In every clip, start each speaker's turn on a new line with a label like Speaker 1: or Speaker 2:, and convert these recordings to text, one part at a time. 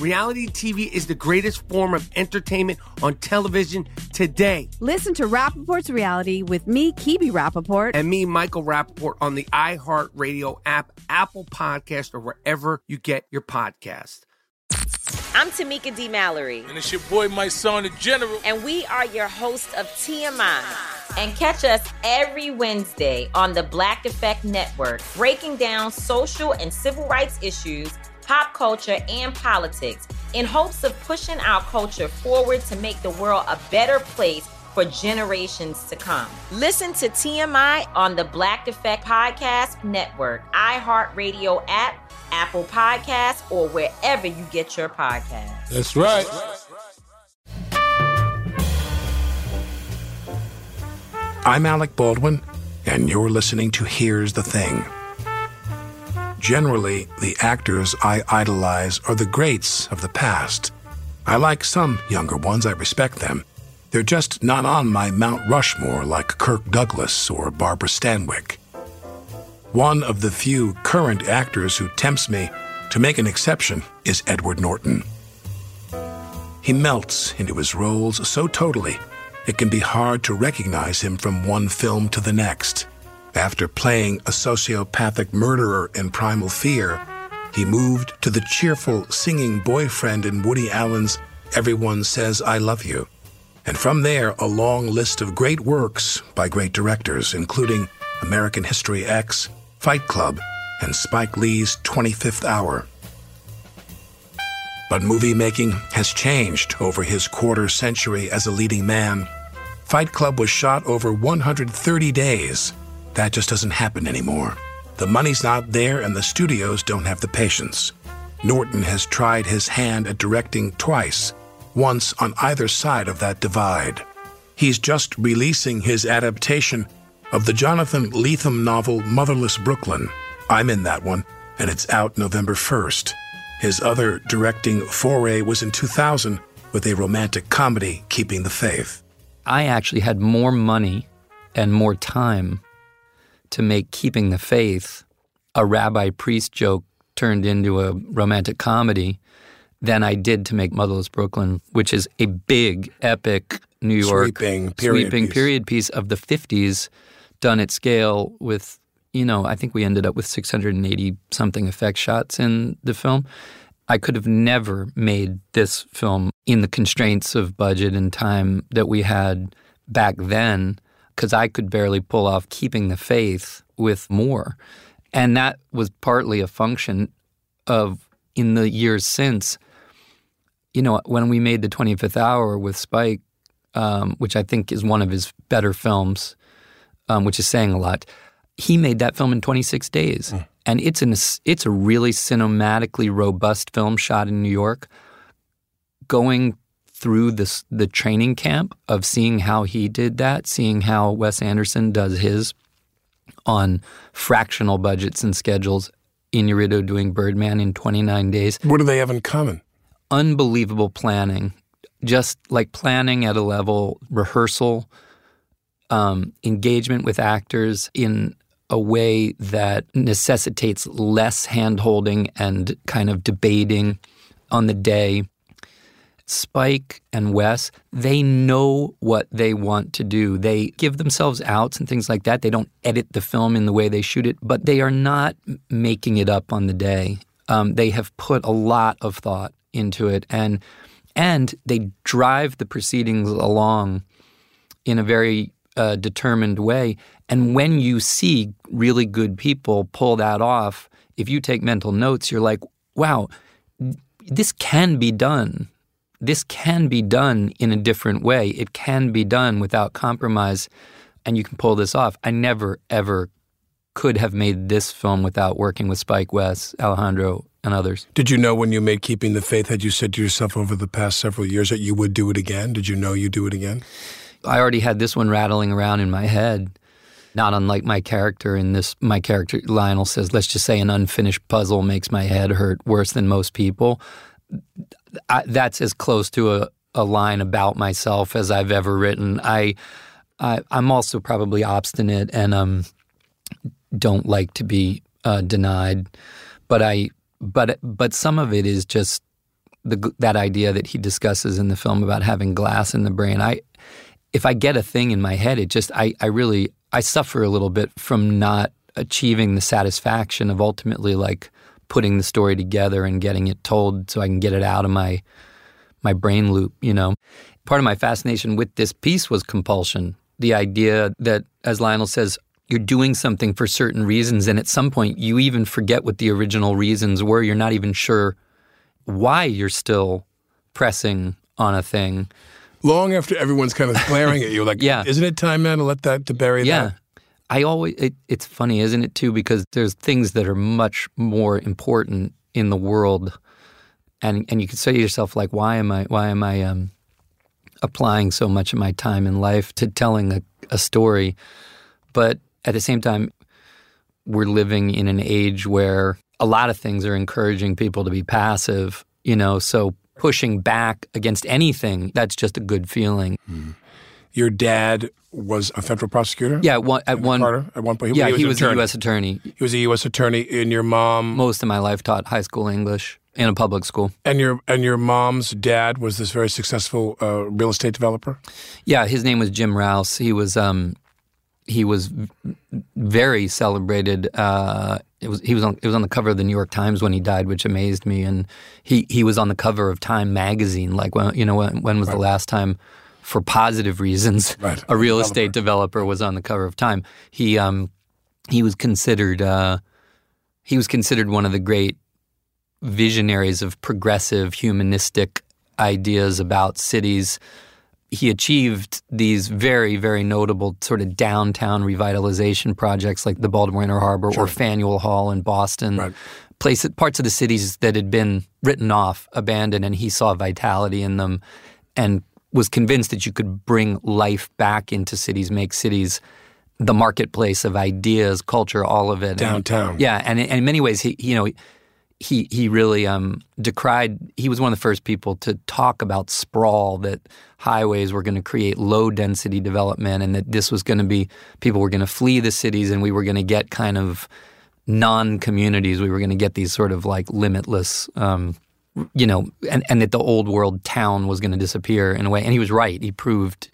Speaker 1: Reality TV is the greatest form of entertainment on television today.
Speaker 2: Listen to Rapaport's Reality with me, Kebe Rapaport.
Speaker 1: And me, Michael Rapaport, on the iHeartRadio app, Apple Podcast, or wherever you get your podcast.
Speaker 3: I'm Tamika D. Mallory.
Speaker 4: And it's your boy, my son, the General.
Speaker 3: And we are your host of TMI. And catch us every Wednesday on the Black Effect Network, breaking down social and civil rights issues pop culture, and politics in hopes of pushing our culture forward to make the world a better place for generations to come. Listen to TMI on the Black Effect Podcast Network, iHeartRadio app, Apple Podcasts, or wherever you get your podcasts.
Speaker 4: That's right.
Speaker 5: I'm Alec Baldwin, and you're listening to Here's the Thing Generally, the actors I idolize are the greats of the past. I like some younger ones, I respect them. They're just not on my Mount Rushmore like Kirk Douglas or Barbara Stanwyck. One of the few current actors who tempts me to make an exception is Edward Norton. He melts into his roles so totally, it can be hard to recognize him from one film to the next. After playing a sociopathic murderer in Primal Fear, he moved to the cheerful singing boyfriend in Woody Allen's Everyone Says I Love You. And from there, a long list of great works by great directors, including American History X, Fight Club, and Spike Lee's 25th Hour. But movie making has changed over his quarter century as a leading man. Fight Club was shot over 130 days that just doesn't happen anymore. The money's not there, and the studios don't have the patience. Norton has tried his hand at directing twice, once on either side of that divide. He's just releasing his adaptation of the Jonathan Lethem novel Motherless Brooklyn. I'm in that one, and it's out November 1st. His other directing foray was in 2000 with a romantic comedy, Keeping the Faith.
Speaker 6: I actually had more money and more time to make Keeping the Faith a rabbi priest joke turned into a romantic comedy than I did to make Motherless Brooklyn, which is a big, epic New York
Speaker 5: sweeping period,
Speaker 6: sweeping
Speaker 5: piece.
Speaker 6: period piece of the 50s done at scale with, you know, I think we ended up with 680 something effect shots in the film. I could have never made this film in the constraints of budget and time that we had back then because I could barely pull off keeping the faith with more. And that was partly a function of in the years since, you know, when we made the 25th Hour with Spike, um, which I think is one of his better films, um, which is saying a lot. He made that film in 26 days, mm. and it's an it's a really cinematically robust film shot in New York. Going through this the training camp of seeing how he did that, seeing how Wes Anderson does his on fractional budgets and schedules. Inarritu doing Birdman in 29 days.
Speaker 5: What do they have in common?
Speaker 6: Unbelievable planning, just like planning at a level, rehearsal, um, engagement with actors in a way that necessitates less hand holding and kind of debating on the day Spike and Wes, they know what they want to do. They give themselves outs and things like that. They don't edit the film in the way they shoot it, but they are not making it up on the day. Um, they have put a lot of thought into it, and and they drive the proceedings along in a very uh, determined way. And when you see really good people pull that off, if you take mental notes, you're like, wow this can be done. This can be done in a different way. It can be done without compromise, and you can pull this off. I never, ever could have made this film without working with Spike Wes, Alejandro, and others.
Speaker 5: Did you know when you made Keeping the Faith, had you said to yourself over the past several years that you would do it again? Did you know you'd do it again?
Speaker 6: I already had this one rattling around in my head. Not unlike my character in this, my character Lionel says, let's just say an unfinished puzzle makes my head hurt worse than most people. I, that's as close to a, a line about myself as I've ever written. I, I am also probably obstinate and um don't like to be uh, denied, but I but but some of it is just the that idea that he discusses in the film about having glass in the brain. I if I get a thing in my head, it just I I really I suffer a little bit from not achieving the satisfaction of ultimately like putting the story together and getting it told so I can get it out of my my brain loop, you know. Part of my fascination with this piece was compulsion. The idea that as Lionel says, you're doing something for certain reasons and at some point you even forget what the original reasons were. You're not even sure why you're still pressing on a thing.
Speaker 5: Long after everyone's kind of glaring at you, like,
Speaker 6: yeah.
Speaker 5: isn't it time now to let that to bury
Speaker 6: yeah.
Speaker 5: that?
Speaker 6: I always it, it's funny, isn't it too? Because there's things that are much more important in the world, and and you can say to yourself like, why am I why am I um, applying so much of my time in life to telling a, a story? But at the same time, we're living in an age where a lot of things are encouraging people to be passive. You know, so pushing back against anything that's just a good feeling.
Speaker 5: Mm. Your dad was a federal prosecutor.
Speaker 6: Yeah, one, at one
Speaker 5: Carter, at one point.
Speaker 6: yeah,
Speaker 5: he was,
Speaker 6: he was a. U.S. attorney.
Speaker 5: He was a U.S. attorney. And your mom,
Speaker 6: Most of my life taught high school English in a public school.
Speaker 5: and your and your mom's dad was this very successful uh, real estate developer.
Speaker 6: Yeah, his name was Jim Rouse. He was um, he was very celebrated. Uh, it was he was on it was on the cover of the New York Times when he died, which amazed me. And he he was on the cover of Time magazine. Like when you know when when was the last time, for positive reasons,
Speaker 5: Right.
Speaker 6: a real estate developer was on the cover of Time. He um he was considered uh, he was considered one of the great visionaries of progressive humanistic ideas about cities he achieved these very, very notable sort of downtown revitalization projects like the Baltimore Inner Harbor or Faneuil Hall in Boston.
Speaker 5: Right.
Speaker 6: Places, parts of the cities that had been written off, abandoned, and he saw vitality in them and was convinced that you could bring life back into cities, make cities the marketplace of ideas, culture, all of it. And-
Speaker 5: Downtown.
Speaker 6: yeah, and in, in many ways, he you know he he really um, decried. He was one of the first people to talk about sprawl that highways were going to create low density development, and that this was going to be people were going to flee the cities, and we were going to get kind of non communities. We were going to get these sort of like limitless. Um, you know, and, and that the old world town was going to disappear in a way. And he was right. He proved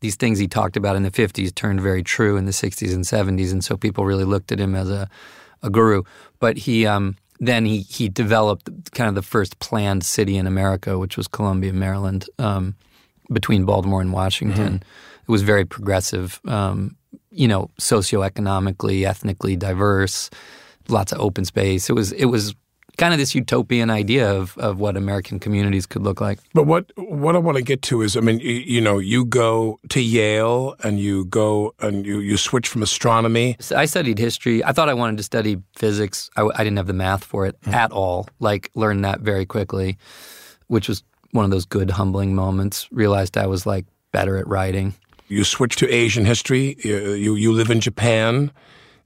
Speaker 6: these things he talked about in the 50s turned very true in the 60s and 70s. And so people really looked at him as a, a guru. But he um, then he, he developed kind of the first planned city in America, which was Columbia, Maryland, um, between Baltimore and Washington. It was very progressive, um, you know, socioeconomically, ethnically diverse, lots of open space. It was it was kind of this utopian idea of, of what American communities could look like.
Speaker 5: But what what I want to get to is, I mean, you, you know, you go to Yale and you go and you, you switch from astronomy.
Speaker 6: So I studied history. I thought I wanted to study physics. I, I didn't have the math for it hmm. at all. Like, learned that very quickly, which was one of those good, humbling moments. Realized I was like better at writing.
Speaker 5: You switch to Asian history. You you, you live in Japan,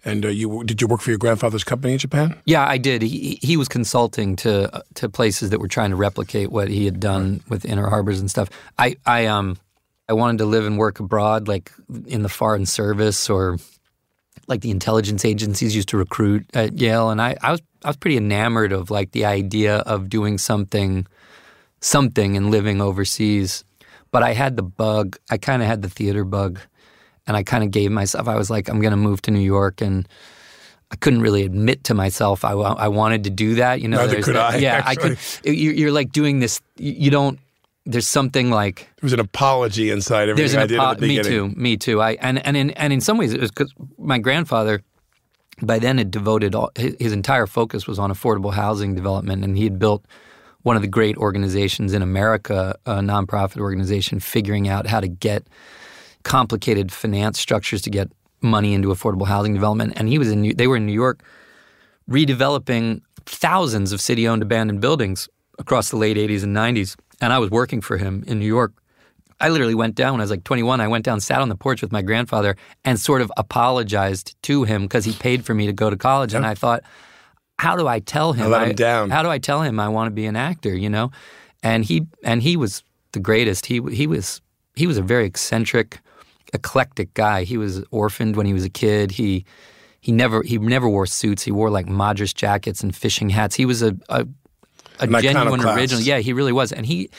Speaker 5: and uh, you did you work for your grandfather's company in Japan?
Speaker 6: Yeah, I did. He he was consulting to to places that were trying to replicate what he had done with Inner Harbors and stuff. I I um I wanted to live and work abroad, like in the foreign service or like the intelligence agencies used to recruit at Yale, and I, I was I was pretty enamored of like the idea of doing something something and living overseas. But I had the bug. I kind of had the theater bug, and I kind of gave myself. I was like, I'm going to move to New York, and I couldn't really admit to myself I, I wanted to do that. You know,
Speaker 5: Neither could
Speaker 6: that-
Speaker 5: I,
Speaker 6: Yeah, I could. you- You're like doing this. You don't. There's something like
Speaker 5: There was an apology inside
Speaker 6: there's
Speaker 5: everything
Speaker 6: an
Speaker 5: I did
Speaker 6: apo-
Speaker 5: at the
Speaker 6: me too, me too. I and and in and in some ways it was because my grandfather by then had devoted all, his, his entire focus was on affordable housing development, and he had built one of the great organizations in America, a nonprofit organization, figuring out how to get complicated finance structures to get money into affordable housing development. And he was in New, they were in New York redeveloping thousands of city-owned abandoned buildings across the late 80s and 90s. And I was working for him in New York. I literally went down when I was like 21. I went down, sat on the porch with my grandfather, and sort of apologized to him because he paid for me to go to college. And I thought, how do I tell him?
Speaker 5: I let him
Speaker 6: I-
Speaker 5: down.
Speaker 6: How do I tell him I want to be an actor? You know, and he and he was the greatest. He he was he was a very eccentric, eclectic guy. He was orphaned when he was a kid. He he never he never wore suits. He wore like Madras jackets and fishing hats. He was a a, a genuine original. Yeah, he really was. And he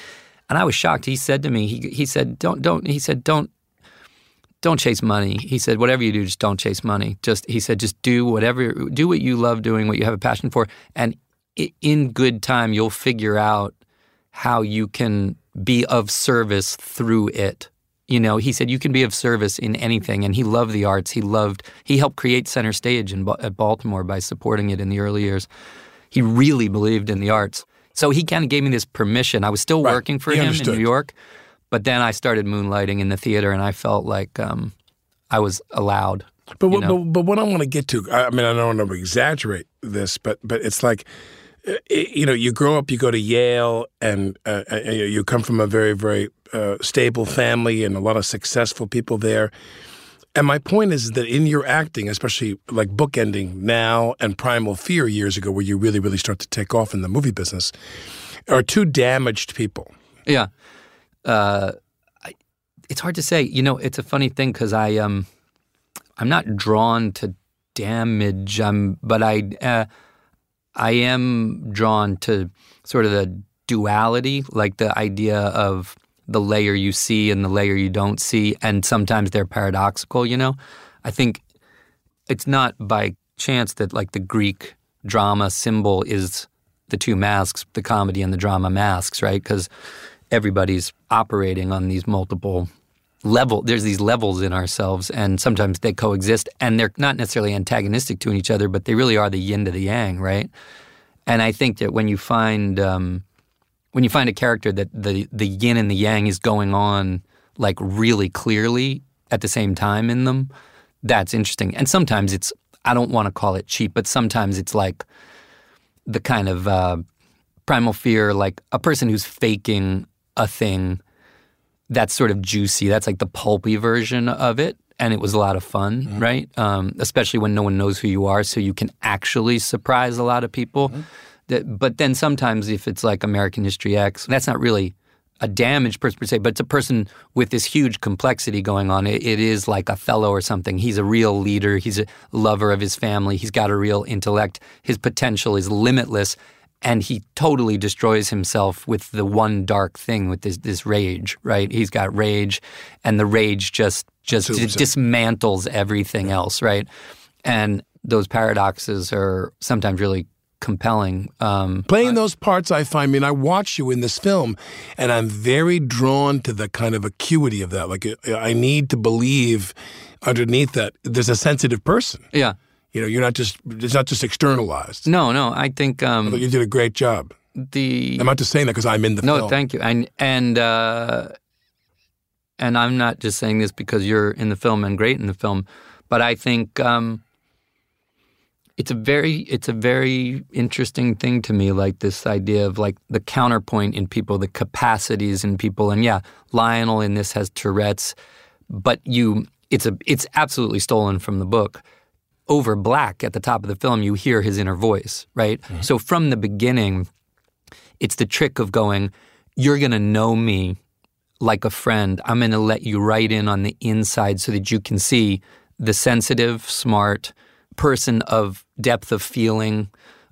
Speaker 6: and I was shocked. He said to me, he he said, "Don't don't." He said, "Don't don't chase money." He said, "Whatever you do, just don't chase money. Just he said, just do whatever do what you love doing, what you have a passion for, and in good time you'll figure out how you can be of service through it." You know, he said you can be of service in anything, and he loved the arts. He loved. He helped create Center Stage in at Baltimore by supporting it in the early years. He really believed in the arts. So he kind of gave me this permission. I was still
Speaker 5: Right.
Speaker 6: working for
Speaker 5: He
Speaker 6: him
Speaker 5: understood.
Speaker 6: in New York, but then I started moonlighting in the theater, and I felt like um, I was allowed.
Speaker 5: But
Speaker 6: you
Speaker 5: what,
Speaker 6: know?
Speaker 5: but, but what I want to get to, I, mean, I don't want to exaggerate this, but but it's like, you know, you grow up, you go to Yale, and uh, uh, you you come from a very very uh, stable family and a lot of successful people there. And my point is that in your acting, especially like bookending now and Primal Fear years ago, where you really really start to take off in the movie business, are two damaged people.
Speaker 6: Yeah. Uh, I, it's hard to say. You know, it's a funny thing because I um, I'm not drawn to damage. Um, but I uh, I am drawn to sort of the duality, like the idea of the layer you see and the layer you don't see, and sometimes they're paradoxical. You know, I think it's not by chance that like the Greek drama symbol is the two masks, the comedy and the drama masks, right? Because everybody's operating on these multiple level. There's these levels in ourselves, and sometimes they coexist, and they're not necessarily antagonistic to each other, but they really are the yin to the yang, right? And I think that when you find um, when you find a character that the the yin and the yang is going on like really clearly at the same time in them, that's interesting. And sometimes it's I don't want to call it cheap, but sometimes it's like the kind of uh, primal fear, like a person who's faking a thing that's sort of juicy. That's like the pulpy version of it. And it was a lot of fun, right? Um, especially when no one knows who you are, so you can actually surprise a lot of people. That, but then sometimes, if it's like American History X, that's not really a damaged person per se, but it's a person with this huge complexity going on. It, it is like Othello or something. He's a real leader. He's a lover of his family. He's got a real intellect. His potential is limitless, and he totally destroys himself with the one dark thing, with this this rage. Right? He's got rage, and the rage just just
Speaker 5: him.
Speaker 6: dismantles everything else. Right? And those paradoxes are sometimes really compelling. Um,
Speaker 5: Playing those parts, I find. I mean, I watch you in this film, and I'm very drawn to the kind of acuity of that. Like, I need to believe underneath that there's a sensitive person.
Speaker 6: yeah.
Speaker 5: You know, you're not just it's not just externalized.
Speaker 6: No, no. I think um,
Speaker 5: But you did a great job.
Speaker 6: the
Speaker 5: I'm not just saying that because I'm in the film.
Speaker 6: no,
Speaker 5: film.
Speaker 6: thank you. And and uh, and I'm not just saying this because you're in the film and great in the film, but I think um, it's a very it's a very interesting thing to me. Like this idea of like the counterpoint in people, the capacities in people, and yeah, Lionel in this has Tourette's, but you it's a it's absolutely stolen from the book over black at the top of the film, you hear his inner voice, right? Mm-hmm. So from the beginning, it's the trick of going, you're going to know me like a friend. I'm going to let you right in on the inside so that you can see the sensitive, smart person of depth of feeling,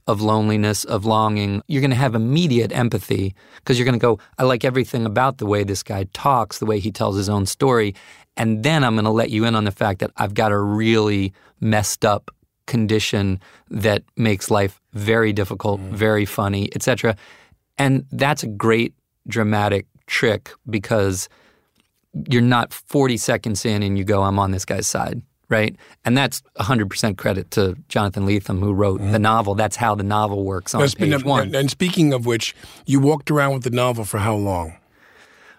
Speaker 6: of loneliness, of longing. You're going to have immediate empathy because you're going to go, I like everything about the way this guy talks, the way he tells his own story. And then I'm going to let you in on the fact that I've got a really messed up condition that makes life very difficult, mm. very funny, etc. And that's a great dramatic trick because you're not 40 seconds in and you go, I'm on this guy's side, right? And that's 100% credit to Jonathan Lethem, who wrote the mm-hmm. novel. That's how the novel works on
Speaker 5: spe-
Speaker 6: page
Speaker 5: now-
Speaker 6: one.
Speaker 5: And speaking of which, you walked around with the novel for how long?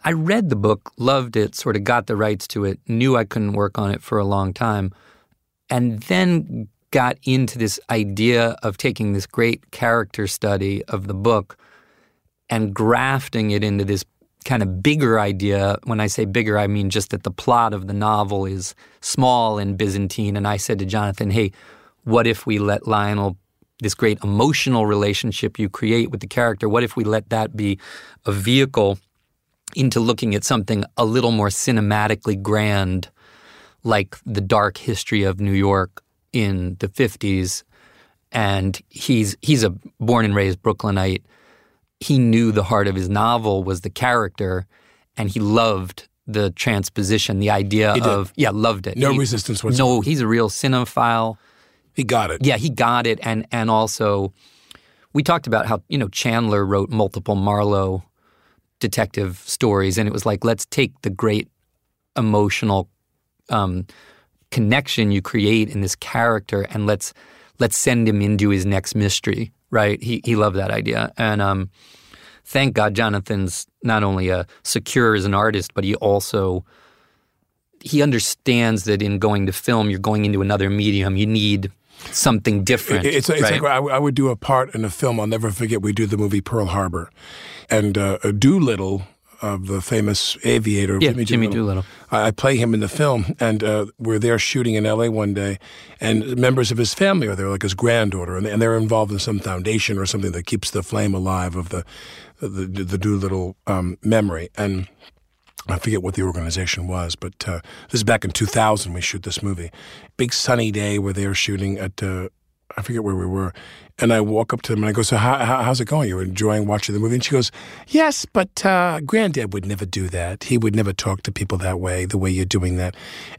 Speaker 6: I read the book, loved it, sort of got the rights to it, knew I couldn't work on it for a long time, and then got into this idea of taking this great character study of the book and grafting it into this kind of bigger idea. When I say bigger, I mean just that the plot of the novel is small and Byzantine. And I said to Jonathan, hey, what if we let Lionel, this great emotional relationship you create with the character, what if we let that be a vehicle into looking at something a little more cinematically grand, like the dark history of New York in the 50s? And he's he's a born and raised Brooklynite he knew the heart of his novel was the character, and he loved the transposition, the idea of yeah, loved it.
Speaker 5: No
Speaker 6: He-
Speaker 5: resistance whatsoever.
Speaker 6: No, he's a real cinephile.
Speaker 5: He got it.
Speaker 6: Yeah, he got it, and and also we talked about how you know Chandler wrote multiple Marlowe detective stories, and it was like let's take the great emotional um, connection you create in this character, and let's let's send him into his next mystery. Right? He he loved that idea, and um, thank God Jonathan's not only a secure as an artist, but he also he understands that in going to film, you're going into another medium. You need something different.
Speaker 5: It- It's, it's
Speaker 6: right?
Speaker 5: like I, I would do a part in a film. I'll never forget. We do the movie Pearl Harbor, and uh, Doolittle of the famous aviator
Speaker 6: Yeah,
Speaker 5: Jimmy,
Speaker 6: Jimmy
Speaker 5: Doolittle. I, I play him in the film, and uh, we're there shooting in L.A. one day, and members of his family are there, like his granddaughter, and, and they're involved in some foundation or something that keeps the flame alive of the the, the Doolittle um, memory, and. I forget what the organization was, but uh, this is back in 2000. We shoot this movie. Big sunny day. We're there shooting at uh, I forget where we were, and I walk up to them and I go, "So how, how, how's it going? You're enjoying watching the movie?" And she goes, "Yes, but uh, Granddad would never do that. He would never talk to people that way, the way you're doing that."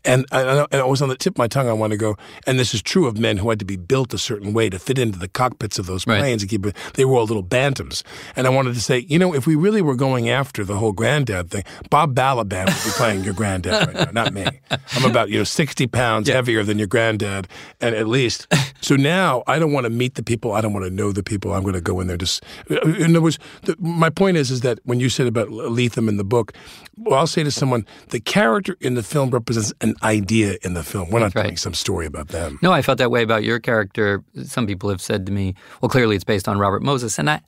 Speaker 5: And I, I- and I was on the tip of my tongue. I want to go, and this is true of men who had to be built a certain way to fit into the cockpits of those
Speaker 6: Right.
Speaker 5: planes. And keep they were all little bantams, and I wanted to say, you know, if we really were going after the whole granddad thing, Bob Balaban would be playing your granddad right now, not me. I'm about you know 60 pounds heavier than your granddad, and at least. So now I don't want to meet the people. I don't want to know the people. I'm going to go in there. Just uh, in other words, the, my point is, is that when you said about Lethem in the book, well, I'll say to someone, the character in the film represents an idea in the film. We're not
Speaker 6: right.
Speaker 5: telling some story about them.
Speaker 6: No, I felt that way about your character. Some people have said to me, "Well, clearly it's based on Robert Moses," and I,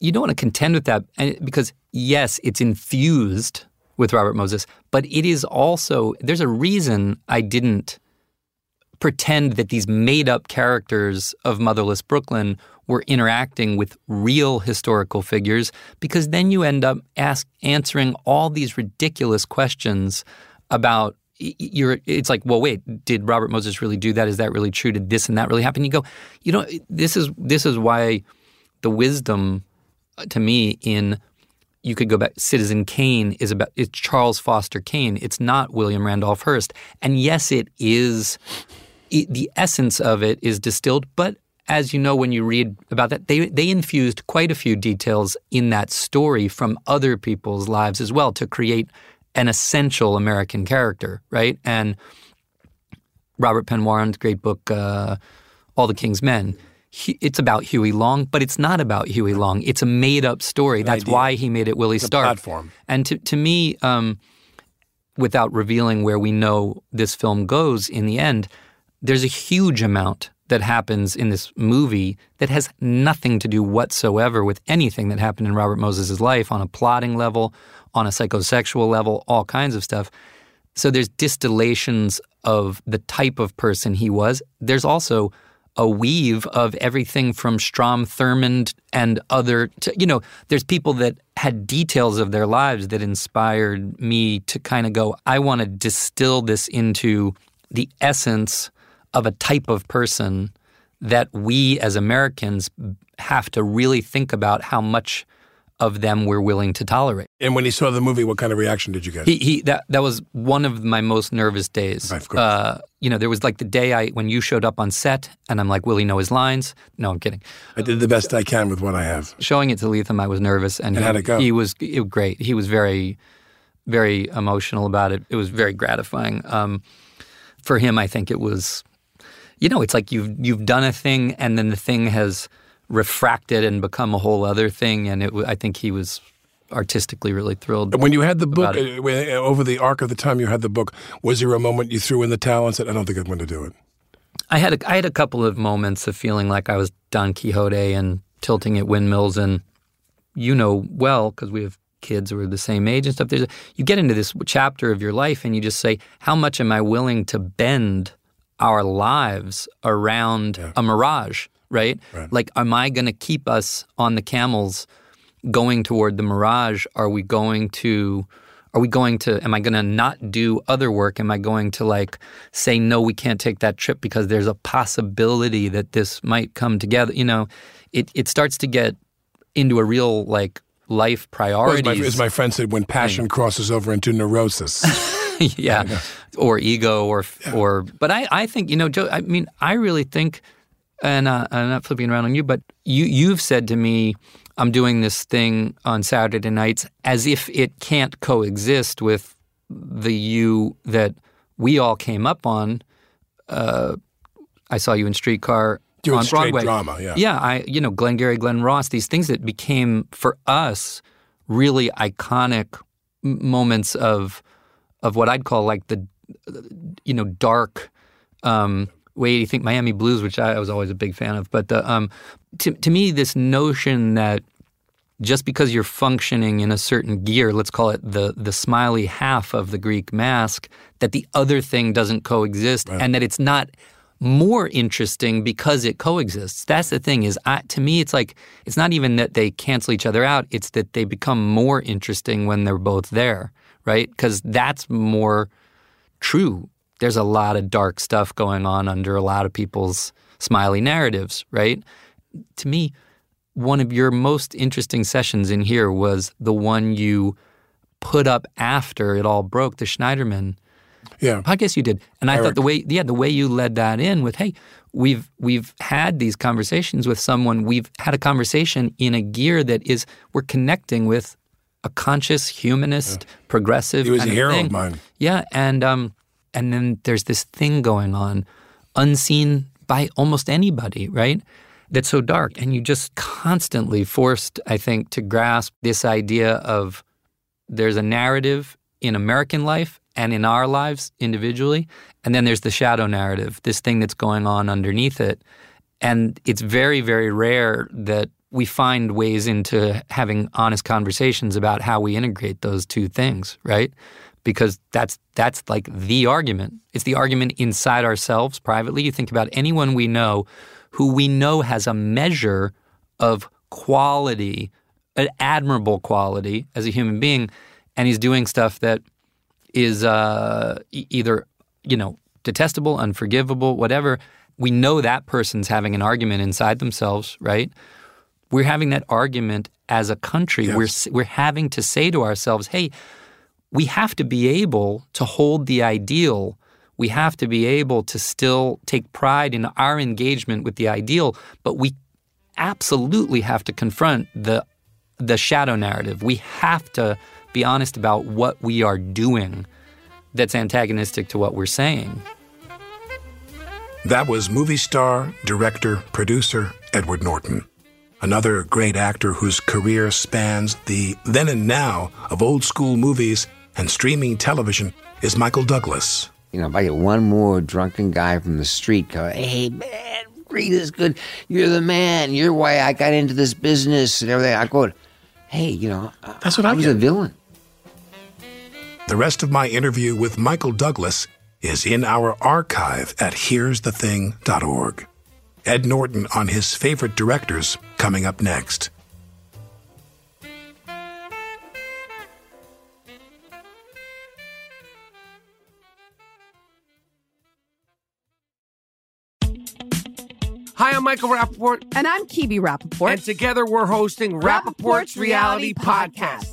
Speaker 6: you don't want to contend with that and- because yes, it's infused with Robert Moses, but it is also there's a reason I didn't pretend that these made-up characters of Motherless Brooklyn were interacting with real historical figures because then you end up ask, answering all these ridiculous questions about you're it's like well wait did Robert Moses really do that? Is that really true? Did this and that really happen? You go you know this is this is why the wisdom uh, to me in you could go back Citizen Kane is about it's Charles Foster Kane. It's not William Randolph Hearst. And yes it is it, the essence of it is distilled but as you know when you read about that they they infused quite a few details in that story from other people's lives as well to create an essential American character right and Robert Penn Warren's great book, uh, All the King's Men. He, it's about Huey Long, but it's not about Huey Long. It's a made-up story. That's
Speaker 5: idea.
Speaker 6: why he made it Willie Stark.
Speaker 5: platform.
Speaker 6: And to to me, um, without revealing where we know this film goes in the end, there's a huge amount that happens in this movie that has nothing to do whatsoever with anything that happened in Robert Moses' life on a plotting level, on a psychosexual level, all kinds of stuff. So there's distillations of the type of person he was. There's also a weave of everything from Strom Thurmond and other, to, you know, there's people that had details of their lives that inspired me to kind of go, I want to distill this into the essence of a type of person that we as Americans have to really think about how much of them we're willing to tolerate.
Speaker 5: And when he saw the movie, what kind of reaction did you get?
Speaker 6: He, he that that was one of my most nervous days.
Speaker 5: Of course.
Speaker 6: Uh, you know, there was like the day I when you showed up on set, and I'm like, will he know his lines? No, I'm kidding.
Speaker 5: I did the best I can with what I have.
Speaker 6: Showing it to Lethem, I was nervous, and,
Speaker 5: And
Speaker 6: he,
Speaker 5: how'd it go?
Speaker 6: He was it great. He was very, very emotional about it. It was very gratifying. Um, for him, I think it was, you know, it's like you've you've done a thing and then the thing has refracted and become a whole other thing. And it, I think he was artistically really thrilled.
Speaker 5: When you had the book,
Speaker 6: it.
Speaker 5: uh, over the arc of the time you had the book, was there a moment you threw in the towel and said, I don't think I'm going to do it?
Speaker 6: I had a, I had a couple of moments of feeling like I was Don Quixote and tilting at windmills, and you know well because we have kids who are the same age and stuff. There's a, you get into this chapter of your life, and you just say, how much am I willing to bend our lives around a mirage? Right?
Speaker 5: Right.
Speaker 6: Like, am I going to keep us on the camels going toward the mirage? Are we going to? Are we going to? Am I going to not do other work? Am I going to like say no? We can't take that trip because there's a possibility that this might come together. You know, it it starts to get into a real like life
Speaker 5: Or as,
Speaker 6: priorities.
Speaker 5: my, as my friend said, when passion crosses over into neurosis.
Speaker 6: yeah, or ego, or or. But I, I think you know, Joe. I mean, I really think, and uh, I'm not flipping around on you, but you you've said to me, I'm doing this thing on Saturday nights as if it can't coexist with the you that we all came up on. Uh, I saw you in Streetcar
Speaker 5: Doing
Speaker 6: on
Speaker 5: straight
Speaker 6: Broadway.
Speaker 5: drama, yeah.
Speaker 6: Yeah, I you know Glengarry Glen Ross, these things that became for us really iconic moments of of what I'd call like the you know dark um, way you think Miami Blues, which I, was always a big fan of. But the, um, to to me, this notion that just because you're functioning in a certain gear, let's call it the the smiley half of the Greek mask, that the other thing doesn't coexist, and that it's not more interesting because it coexists. That's the thing is I, to me it's like it's not even that they cancel each other out, it's that they become more interesting when they're both there, right? Cuz that's more true. There's a lot of dark stuff going on under a lot of people's smiley narratives, right? To me, one of your most interesting sessions in here was the one you put up after it all broke, the Schneiderman
Speaker 5: yeah.
Speaker 6: podcast you did, and I
Speaker 5: Eric.
Speaker 6: thought the way yeah the way you led that in with hey we've we've had these conversations with someone we've had a conversation in a gear that is we're connecting with a conscious humanist progressive
Speaker 5: He was a hero of
Speaker 6: thing.
Speaker 5: mine.
Speaker 6: yeah and um and then there's this thing going on unseen by almost anybody right that's so dark and you just constantly forced I think to grasp this idea of there's a narrative in American life and in our lives individually, and then there's the shadow narrative, this thing that's going on underneath it. And it's very, very rare that we find ways into having honest conversations about how we integrate those two things, right? Because that's that's like the argument. It's the argument inside ourselves privately. You think about anyone we know who we know has a measure of quality, an admirable quality as a human being, and he's doing stuff that is uh, either you know detestable, unforgivable, whatever. We know that person's having an argument inside themselves, right? We're having that argument as a country. We're we're having to say to ourselves, "Hey, we have to be able to hold the ideal. We have to be able to still take pride in our engagement with the ideal, but we absolutely have to confront the the shadow narrative. We have to be honest about what we are doing that's antagonistic to what we're saying.
Speaker 5: That was movie star, director, producer Edward Norton. Another great actor whose career spans the then and now of old school movies and streaming television is Michael Douglas.
Speaker 7: You know, if I get one more drunken guy from the street go, hey, man, Rita's good. You're the man. You're why I got into this business and everything. I go, hey, you know,
Speaker 5: That's what
Speaker 7: I
Speaker 5: I
Speaker 7: was
Speaker 5: get.
Speaker 7: a villain.
Speaker 5: The rest of my interview with Michael Douglas is in our archive at here'sthething.org. Ed Norton on his favorite directors coming up next.
Speaker 1: Hi, I'm Michael Rapaport,
Speaker 2: And I'm Kebe Rapaport.
Speaker 1: and together we're hosting Rapaport's Reality Podcast.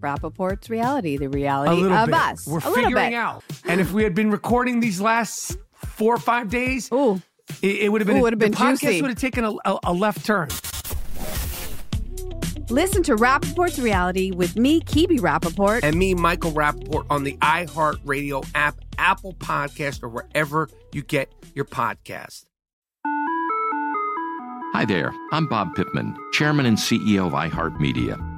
Speaker 2: Rapaport's reality, the
Speaker 1: A
Speaker 2: reality
Speaker 1: little
Speaker 2: of
Speaker 1: bit.
Speaker 2: us.
Speaker 1: We're
Speaker 2: a little
Speaker 1: figuring
Speaker 2: bit.
Speaker 1: out. And if we had been recording these last four or five days,
Speaker 2: Ooh.
Speaker 1: it, it would have been,
Speaker 2: Ooh, would've been
Speaker 1: the podcast
Speaker 2: juicy.
Speaker 1: would have taken a, a, a left turn.
Speaker 2: Listen to Rapaport's reality with me, Kebe Rapaport.
Speaker 1: And me, Michael Rapaport, on the iHeartRadio app, Apple Podcast, or wherever you get your podcast.
Speaker 8: Hi there, I'm Bob Pittman, Chairman and CEO of iHeartMedia.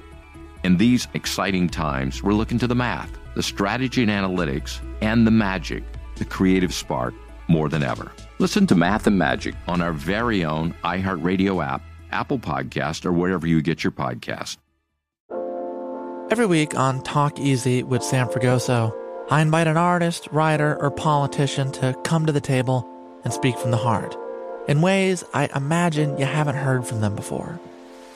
Speaker 8: In these exciting times, we're looking to the math, the strategy and analytics, and the magic, the creative spark, more than ever. Listen to Math and Magic on our very own iHeartRadio app, Apple Podcast, or wherever you get your podcast.
Speaker 9: Every week on Talk Easy with Sam Fragoso, I invite an artist, writer, or politician to come to the table and speak from the heart in ways I imagine you haven't heard from them before.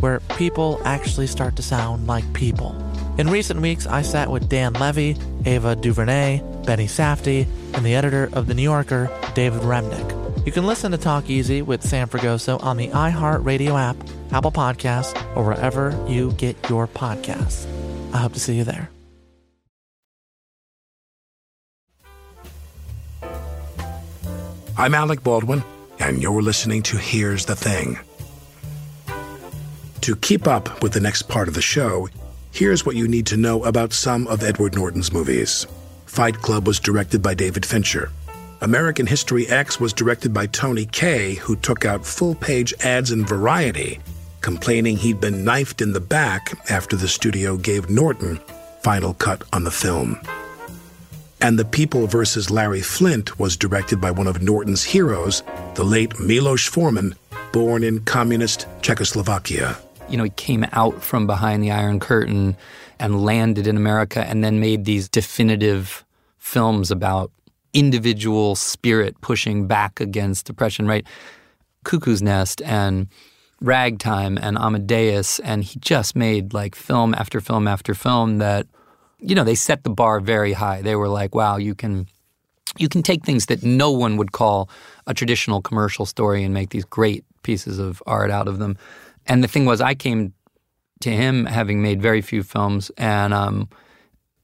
Speaker 9: where people actually start to sound like people. In recent weeks, I sat with Dan Levy, Ava DuVernay, Benny Safdie, and the editor of The New Yorker, David Remnick. You can listen to Talk Easy with Sam Fragoso on the iHeartRadio app, Apple Podcasts, or wherever you get your podcasts. I hope to see you there.
Speaker 5: I'm Alec Baldwin, and you're listening to Here's the Thing. To keep up with the next part of the show, here's what you need to know about some of Edward Norton's movies. Fight Club was directed by David Fincher. American History X was directed by Tony Kaye, who took out full page ads in Variety, complaining he'd been knifed in the back after the studio gave Norton final cut on the film. And The People vs. Larry Flynt was directed by one of Norton's heroes, the late Milos Forman, born in communist Czechoslovakia.
Speaker 6: You know, he came out from behind the Iron Curtain and landed in America and then made these definitive films about individual spirit pushing back against oppression, right? Cuckoo's Nest and Ragtime and Amadeus. And he just made like film after film after film that, you know, they set the bar very high. They were like, wow, you can you can take things that no one would call a traditional commercial story and make these great pieces of art out of them. And the thing was, I came to him having made very few films, and um,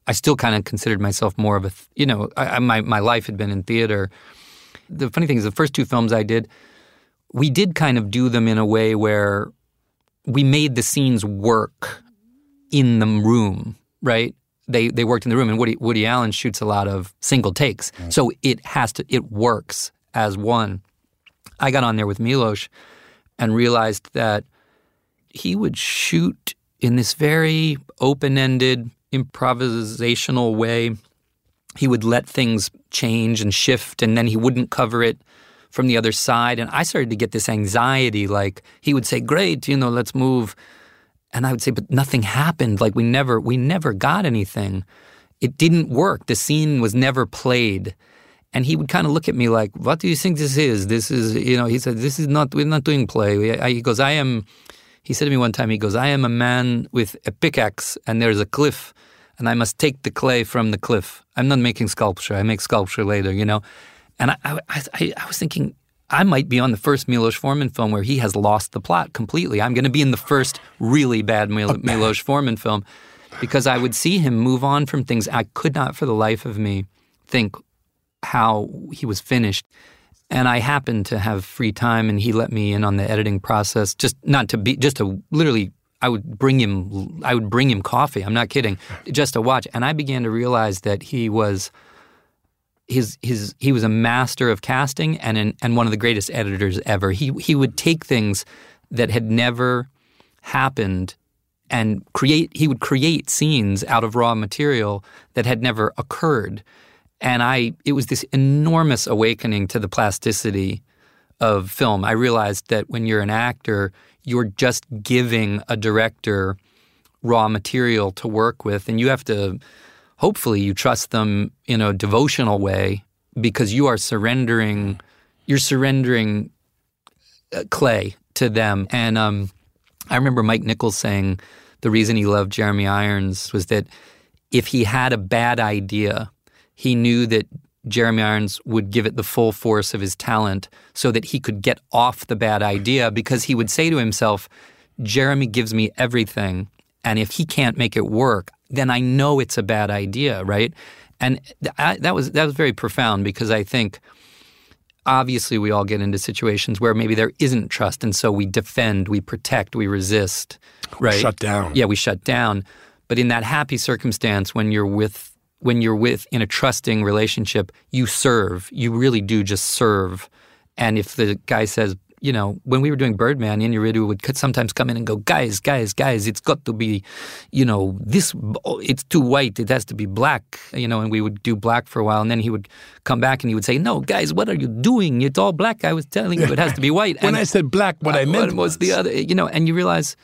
Speaker 6: I still kind of considered myself more of a, th- you know, I, I, my my life had been in theater. The funny thing is, the first two films I did, we did kind of do them in a way where we made the scenes work in the room, right? They they worked in the room, and Woody Woody Allen shoots a lot of single takes, so it has to it works as one. I got on there with Milos and realized that he would shoot in this very open-ended improvisational way. He would let things change and shift, and then he wouldn't cover it from the other side. And I started to get this anxiety. Like he would say, "Great, you know, let's move," and I would say, "But nothing happened. Like we never, we never got anything. It didn't work. The scene was never played." And he would kind of look at me like, "What do you think this is? This is, you know," he said, "This is not. We're not doing play." He goes, "I am." He said to me one time, he goes, "I am a man with a pickaxe, and there's a cliff, and I must take the clay from the cliff. I'm not making sculpture. I make sculpture later, you know." And I, I, I, I was thinking, I might be on the first Milos Forman film where he has lost the plot completely. I'm going to be in the first really bad Mil- Milos Forman film because I would see him move on from things I could not for the life of me think how he was finished. And I happened to have free time, and he let me in on the editing process. Just not to be, just to literally, I would bring him, I would bring him coffee. I'm not kidding, just to watch. And I began to realize that he was, his his he was a master of casting and an, and one of the greatest editors ever. He he would take things that had never happened and create he would create scenes out of raw material that had never occurred and i it was this enormous awakening to the plasticity of film. I realized that when you're an actor you're just giving a director raw material to work with and you have to hopefully you trust them in a devotional way because you are surrendering you're surrendering uh, clay to them. And um, i remember mike nichols saying the reason he loved Jeremy Irons was that if he had a bad idea, he knew that Jeremy Irons would give it the full force of his talent so that he could get off the bad idea because he would say to himself, Jeremy gives me everything. And if he can't make it work, then I know it's a bad idea, right? And I, that was that was very profound because I think obviously we all get into situations where maybe there isn't trust and so we defend we protect we resist right
Speaker 5: shut down
Speaker 6: yeah we shut down but in that happy circumstance when you're with when you're with in a trusting relationship you serve you really do just serve and if the guy says you know, when we were doing Birdman, Inarritu would sometimes come in and go, guys, guys, guys, it's got to be, you know, this, it's too white, it has to be black, you know, and we would do black for a while. And then he would come back and he would say, no, guys, what are you doing? It's all black. I was telling you it has to be white.
Speaker 5: when
Speaker 6: and
Speaker 5: I said black, what uh, I meant
Speaker 6: was the other, you know, and you realize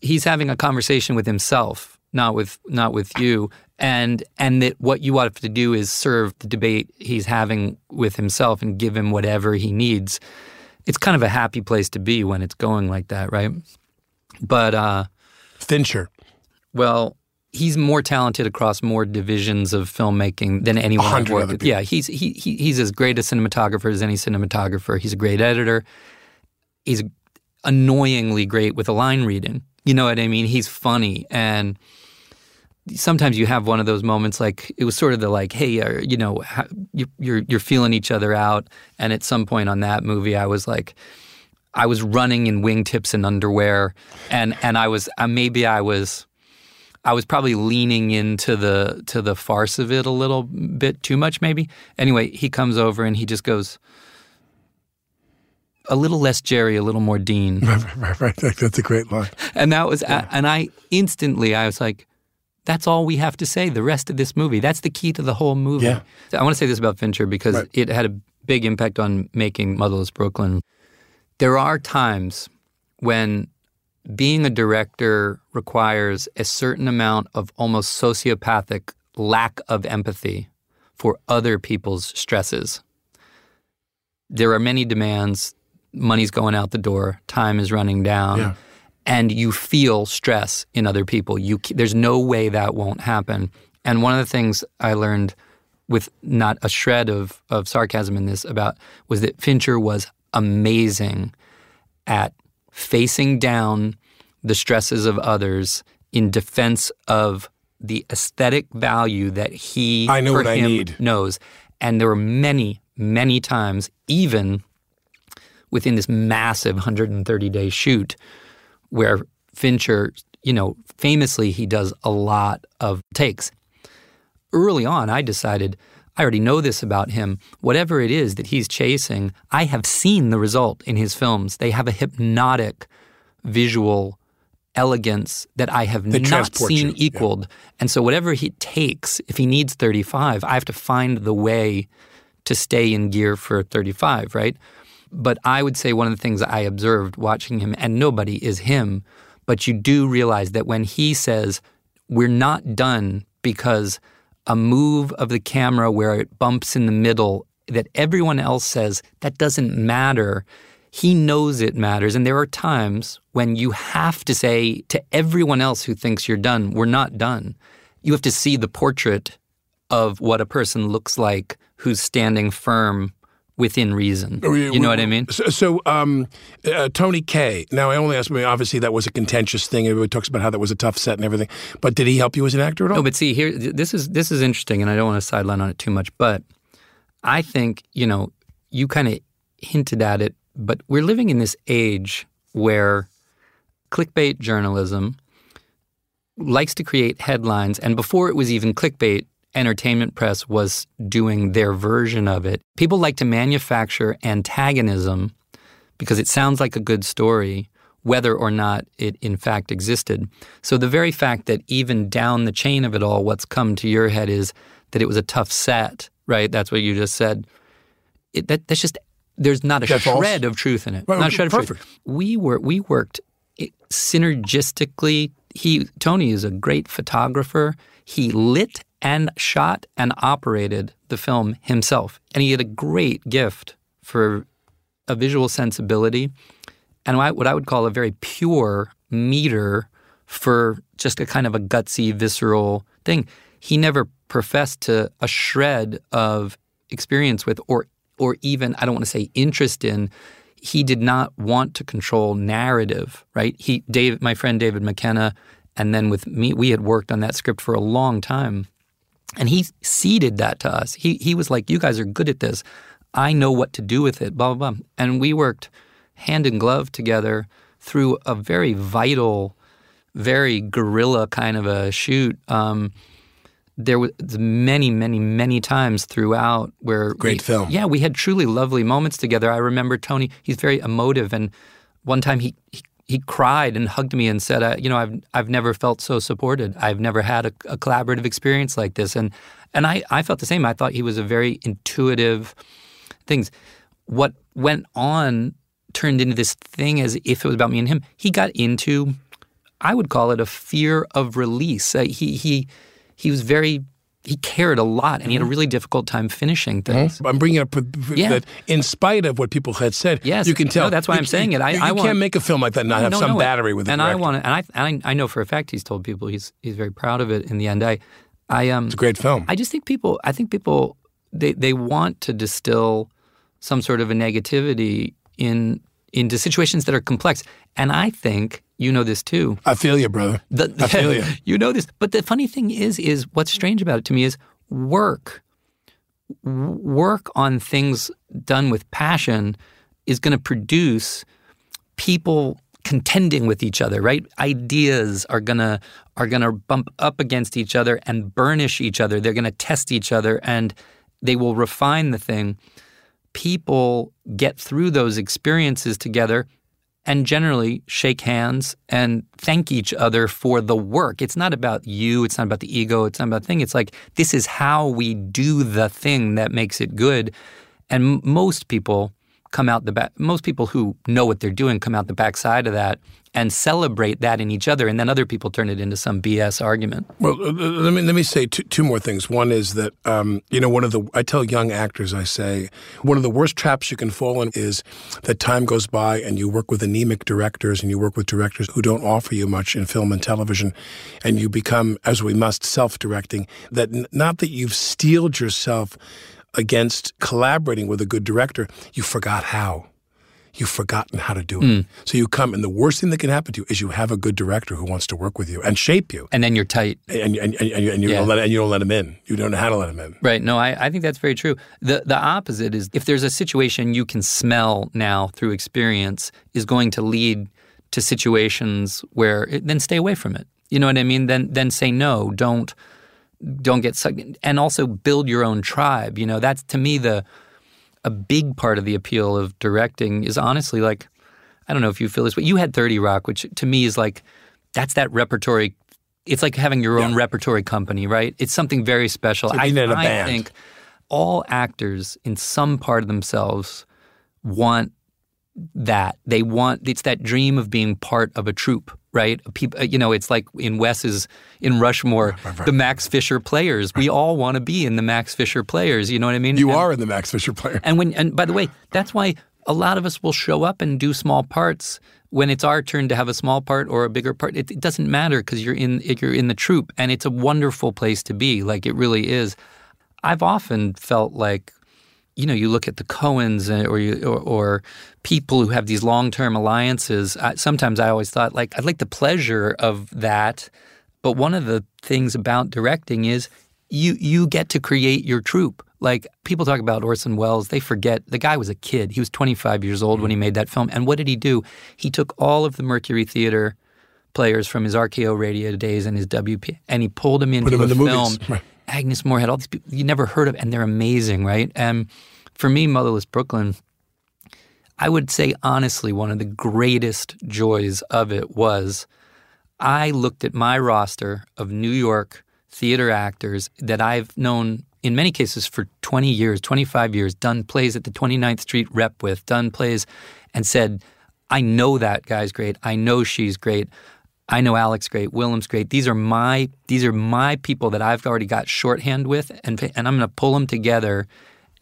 Speaker 6: he's having a conversation with himself, not with, not with you. And and that what you have to do is serve the debate he's having with himself and give him whatever he needs it's kind of a happy place to be when it's going like that, right? But uh,
Speaker 5: Fincher.
Speaker 6: Well, he's more talented across more divisions of filmmaking than anyone I've worked with. Yeah, he's he, he he's as great a cinematographer as any cinematographer. He's a great editor. He's annoyingly great with a line reading. You know what I mean? He's funny and sometimes you have one of those moments like it was sort of the like hey uh, you know you're you're feeling each other out and at some point on that movie I was like I was running in wingtips and underwear and and I was uh, maybe I was I was probably leaning into the to the farce of it a little bit too much maybe anyway he comes over and he just goes a little less Jerry, a little more Dean.
Speaker 5: Right, right, right. That's a great line.
Speaker 6: And that was, yeah. and I instantly, I was like, that's all we have to say the rest of this movie. That's the key to the whole movie.
Speaker 5: Yeah.
Speaker 6: I want to say this about Fincher because
Speaker 5: right.
Speaker 6: it had a big impact on making Motherless Brooklyn. There are times when being a director requires a certain amount of almost sociopathic lack of empathy for other people's stresses. There are many demands, money's going out the door, time is running down.
Speaker 5: Yeah
Speaker 6: and you feel stress in other people. You there's no way that won't happen. And one of the things I learned with not a shred of of sarcasm in this about was that Fincher was amazing at facing down the stresses of others in defense of the aesthetic value that he
Speaker 5: I know
Speaker 6: for
Speaker 5: what
Speaker 6: him
Speaker 5: I need.
Speaker 6: knows. And there were many, many times, even within this massive 130 day shoot, where Fincher, you know, famously he does a lot of takes. Early on, I decided I already know this about him. Whatever it is that he's chasing, I have seen the result in his films. They have a hypnotic visual elegance that I have
Speaker 5: they
Speaker 6: not seen
Speaker 5: you.
Speaker 6: equaled.
Speaker 5: Yeah.
Speaker 6: And so whatever he takes, if he needs 35, I have to find the way to stay in gear for 35, right? But I would say one of the things I observed watching him, and nobody is him, but you do realize that when he says, we're not done because a move of the camera where it bumps in the middle that everyone else says that doesn't matter. He knows it matters. And there are times when you have to say to everyone else who thinks you're done, we're not done. You have to see the portrait of what a person looks like who's standing firm within reason. You know what I mean?
Speaker 5: So, so um, uh, Tony Kaye. Now, I only asked me. obviously, that was a contentious thing. Everybody talks about how that was a tough set and everything. But did he help you as an actor at all?
Speaker 6: No, but see, here, this is this is interesting, and I don't want to sideline on it too much. But I think you know, you kind of hinted at it, but we're living in this age where clickbait journalism likes to create headlines. And before it was even clickbait, entertainment press was doing their version of it. People like to manufacture antagonism because it sounds like a good story, whether or not it in fact existed. So the very fact that even down the chain of it all, what's come to your head is that it was a tough set, right? That's what you just said. It, that, that's just there's not a
Speaker 5: That false?
Speaker 6: shred of truth in it.
Speaker 5: Right,
Speaker 6: not a shred of truth. We were we worked synergistically. He Tony is a great photographer. He lit and shot and operated the film himself, and he had a great gift for a visual sensibility and what I- would call a very pure meter for just a kind of a gutsy, visceral thing. He never professed to a shred of experience with, or or even I don't want to say interest in. He did not want to control narrative, right? He, Dave, my friend David McKenna, and then with me, we had worked on that script for a long time. And he ceded that to us. He he was like, "You guys are good at this. I know what to do with it." Blah blah blah. And we worked hand in glove together through a very vital, very guerrilla kind of a shoot. Um, there was many, many, many times throughout where
Speaker 5: Great
Speaker 6: we-
Speaker 5: film.
Speaker 6: Yeah, we had truly lovely moments together. I remember Tony; he's very emotive, and one time he he, he cried and hugged me and said, uh, "You know, I've I've never felt so supported. I've never had a, a collaborative experience like this." And and I I felt the same. I thought he was a very intuitive things. What went on turned into this thing as if it was about me and him. He got into, I would call it a fear of release. Uh, he he he was very he cared a lot, and he had a really difficult time finishing things.
Speaker 5: I'm bringing up
Speaker 6: Yeah.
Speaker 5: that in spite of what people had said,
Speaker 6: Yes,
Speaker 5: you can tell.
Speaker 6: No, that's why
Speaker 5: you-
Speaker 6: I'm saying it. I,
Speaker 5: you,
Speaker 6: I
Speaker 5: you
Speaker 6: want,
Speaker 5: can't make a film like that and not
Speaker 6: No,
Speaker 5: have some battery with the
Speaker 6: and I want to, and I, and I I know for a fact he's told people he's he's very proud of it. In the end, I I um
Speaker 5: It's a great film.
Speaker 6: I just think people I think people they they want to distill some sort of a negativity in into situations that are complex, and I think you know this too.
Speaker 5: I feel you, brother.
Speaker 6: The,
Speaker 5: I feel you.
Speaker 6: you know this, but the funny thing is, is what's strange about it to me is work. Work on things done with passion is going to produce people contending with each other, right? Ideas are gonna are gonna bump up against each other and burnish each other. They're gonna test each other and they will refine the thing. People get through those experiences together and generally shake hands and thank each other for the work. It's not about you, it's not about the ego, it's not about the thing. It's like this is how we do the thing that makes it good. And most people come out the back most people who know what they're doing come out the backside of that and celebrate that in each other and then other people turn it into some BS argument.
Speaker 5: Well, uh, let me let me say two, two more things. One is that um, you know one of the I tell young actors I say one of the worst traps you can fall in is that time goes by and you work with anemic directors and you work with directors who don't offer you much in film and television, and you become as we must self-directing. That n- not that you've steeled yourself against collaborating with a good director, you forgot how. You've forgotten how to do it.
Speaker 6: Mm.
Speaker 5: So you come, and the worst thing that can happen to you is you have a good director who wants to work with you and shape you
Speaker 6: And then you're tight.
Speaker 5: and and, and, and, you, and, you
Speaker 6: Yeah.
Speaker 5: don't let, and you don't let him in. You don't know how to let him in.
Speaker 6: Right. No, I, I think that's very true. The the opposite is if there's a situation you can smell now through experience is going to lead to situations where it, then stay away from it. You know what I mean? Then then say no. Don't don't get sucked and also build your own tribe. You know, that's to me the a big part of the appeal of directing is honestly like I don't know if you feel this, but you had 30 Rock, which to me is like that's that repertory. It's like having your own repertory company, right? It's something very special.
Speaker 5: Like
Speaker 6: I,
Speaker 5: being in a
Speaker 6: I think all actors in some part of themselves want that. They want it's that dream of being part of a troupe, right? People, uh, you know, it's like in Wes's in Rushmore, the Max Fisher players. We all want to be in the Max Fisher players. You know what I mean?
Speaker 5: You
Speaker 6: And-
Speaker 5: are in the Max Fisher player.
Speaker 6: and when and by the way, that's why a lot of us will show up and do small parts when it's our turn to have a small part or a bigger part. It, it doesn't matter because you're in you're in the troupe, and it's a wonderful place to be. Like it really is. I've often felt like, you know, you look at the Coens uh, or you, or, or people who have these long term alliances. I, sometimes I always thought like I'd like the pleasure of that, but one of the things about directing is you you get to create your troupe. Like people talk about Orson Welles, they forget the guy was a kid. He was 25 years old when he made that film. And what did he do? He took all of the Mercury Theater players from his RKO radio days and his WP, and he pulled them into
Speaker 5: them
Speaker 6: a
Speaker 5: in the
Speaker 6: film.
Speaker 5: movies. Right.
Speaker 6: Agnes Moorehead, all these people you never heard of, and they're amazing, right? And for me, Motherless Brooklyn, I would say honestly, one of the greatest joys of it was I looked at my roster of New York theater actors that I've known in many cases for 20 years, 25 years, done plays at the 29th Street Rep with, done plays, and said, I know that guy's great. I know she's great. I know Alex great, Willem's great. These are my these are my people that I've already got shorthand with, and and I'm going to pull them together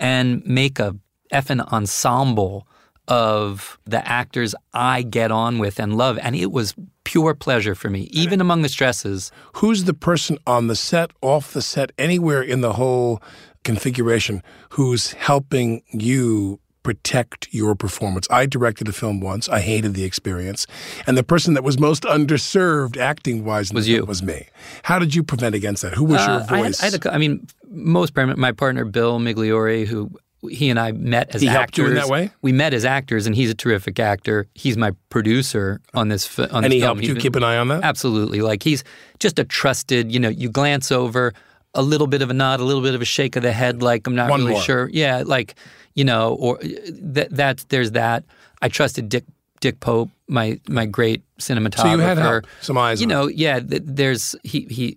Speaker 6: and make a effing ensemble of the actors I get on with and love, and it was pure pleasure for me, even among the stresses.
Speaker 5: Who's the person on the set, off the set, anywhere in the whole configuration who's helping you protect your performance? I directed a film once. I hated the experience. And the person that was most underserved acting wise
Speaker 6: Was you.
Speaker 5: was me. How did you prevent against that? Who was
Speaker 6: Uh,
Speaker 5: your
Speaker 6: I, had,
Speaker 5: voice?
Speaker 6: I, had a, I mean, most. My partner Bill Migliore, who he and I met as
Speaker 5: He
Speaker 6: actors.
Speaker 5: helped you in that way?
Speaker 6: We met as actors, and he's a terrific actor. He's my producer on this. fi- On
Speaker 5: and
Speaker 6: this
Speaker 5: he
Speaker 6: film.
Speaker 5: helped you
Speaker 6: been-
Speaker 5: keep an eye on that?
Speaker 6: Absolutely. Like he's just a trusted, you know, you glance over a little bit of a nod, a little bit of a shake of the head, like I'm not
Speaker 5: One
Speaker 6: really
Speaker 5: more.
Speaker 6: sure. Yeah, like, you know, or that that there's that. I trusted Dick Dick Pope, my my great cinematographer.
Speaker 5: So you had help, some eyes
Speaker 6: You
Speaker 5: on
Speaker 6: know, yeah, th- there's he he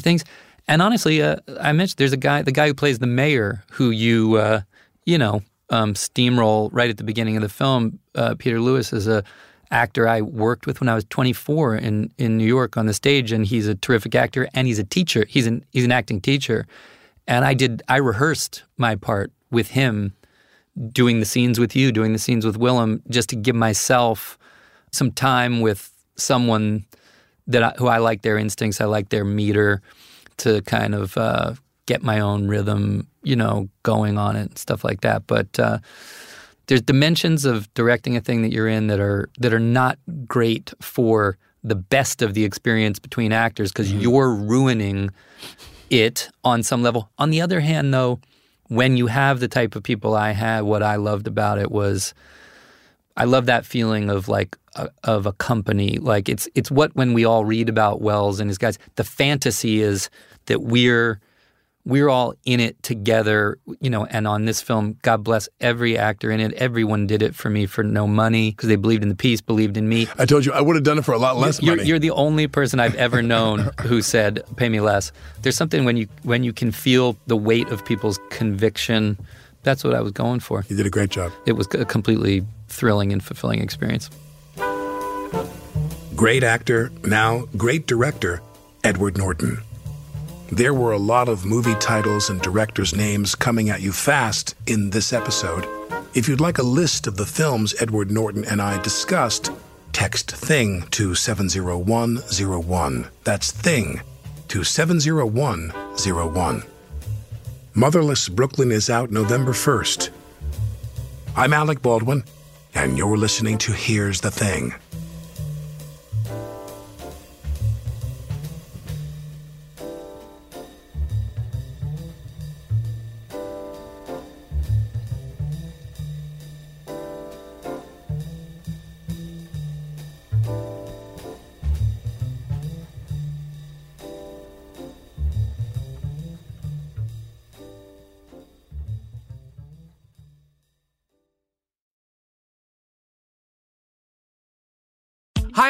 Speaker 6: things and honestly, uh, I mentioned there's a guy, the guy who plays the mayor, who you, uh, you know, um, steamroll right at the beginning of the film. Uh, Peter Lewis is a actor I worked with when I was 24 in in New York on the stage, and he's a terrific actor, and he's a teacher. He's an he's an acting teacher, and I did I rehearsed my part with him, doing the scenes with you, doing the scenes with Willem, just to give myself some time with someone that I, who I like their instincts, I like their meter, to kind of uh, get my own rhythm, you know, going on it and stuff like that. But uh, there's dimensions of directing a thing that you're in that are that are not great for the best of the experience between actors because you're ruining it on some level. On the other hand, though, when you have the type of people I had, what I loved about it was I love that feeling of like a, of a company. Like it's it's what when we all read about Welles and his guys, the fantasy is that we're we're all in it together, you know. And on this film, God bless every actor in it. Everyone did it for me for no money because they believed in the piece, believed in me.
Speaker 5: I told you I would have done it for a lot less
Speaker 6: You're,
Speaker 5: money.
Speaker 6: you're the only person I've ever known who said, "Pay me less." There's something when you when you can feel the weight of people's conviction. That's what I was going for.
Speaker 5: You did a great job.
Speaker 6: It was a completely thrilling and fulfilling experience.
Speaker 5: Great actor, now great director, Edward Norton. There were a lot of movie titles and directors' names coming at you fast in this episode. If you'd like a list of the films Edward Norton and I discussed, text THING to 70101. That's THING to 70101. Motherless Brooklyn is out November 1st. I'm Alec Baldwin, and you're listening to Here's the Thing.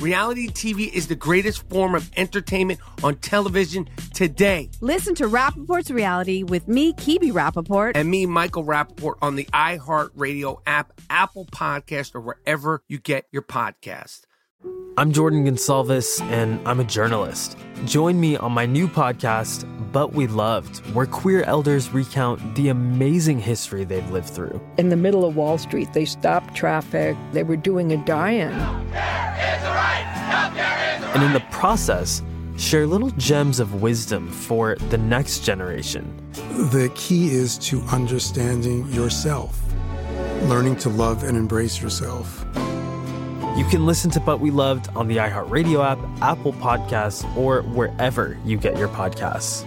Speaker 1: Reality TV is the greatest form of entertainment on television today.
Speaker 2: Listen to Rapaport's Reality with me, Kebe Rapaport.
Speaker 1: And me, Michael Rapaport, on the iHeartRadio app, Apple Podcast, or wherever you get your podcast.
Speaker 10: I'm Jordan Gonsalves, and I'm a journalist. Join me on my new podcast, But We Loved, where queer elders recount the amazing history they've lived through.
Speaker 11: In the middle of Wall Street, they stopped traffic. They were doing a die in.
Speaker 10: And in the process, share little gems of wisdom for the next generation.
Speaker 12: The key is to understanding yourself, learning to love and embrace yourself.
Speaker 10: You can listen to But We Loved on the iHeartRadio app, Apple Podcasts, or wherever you get your podcasts.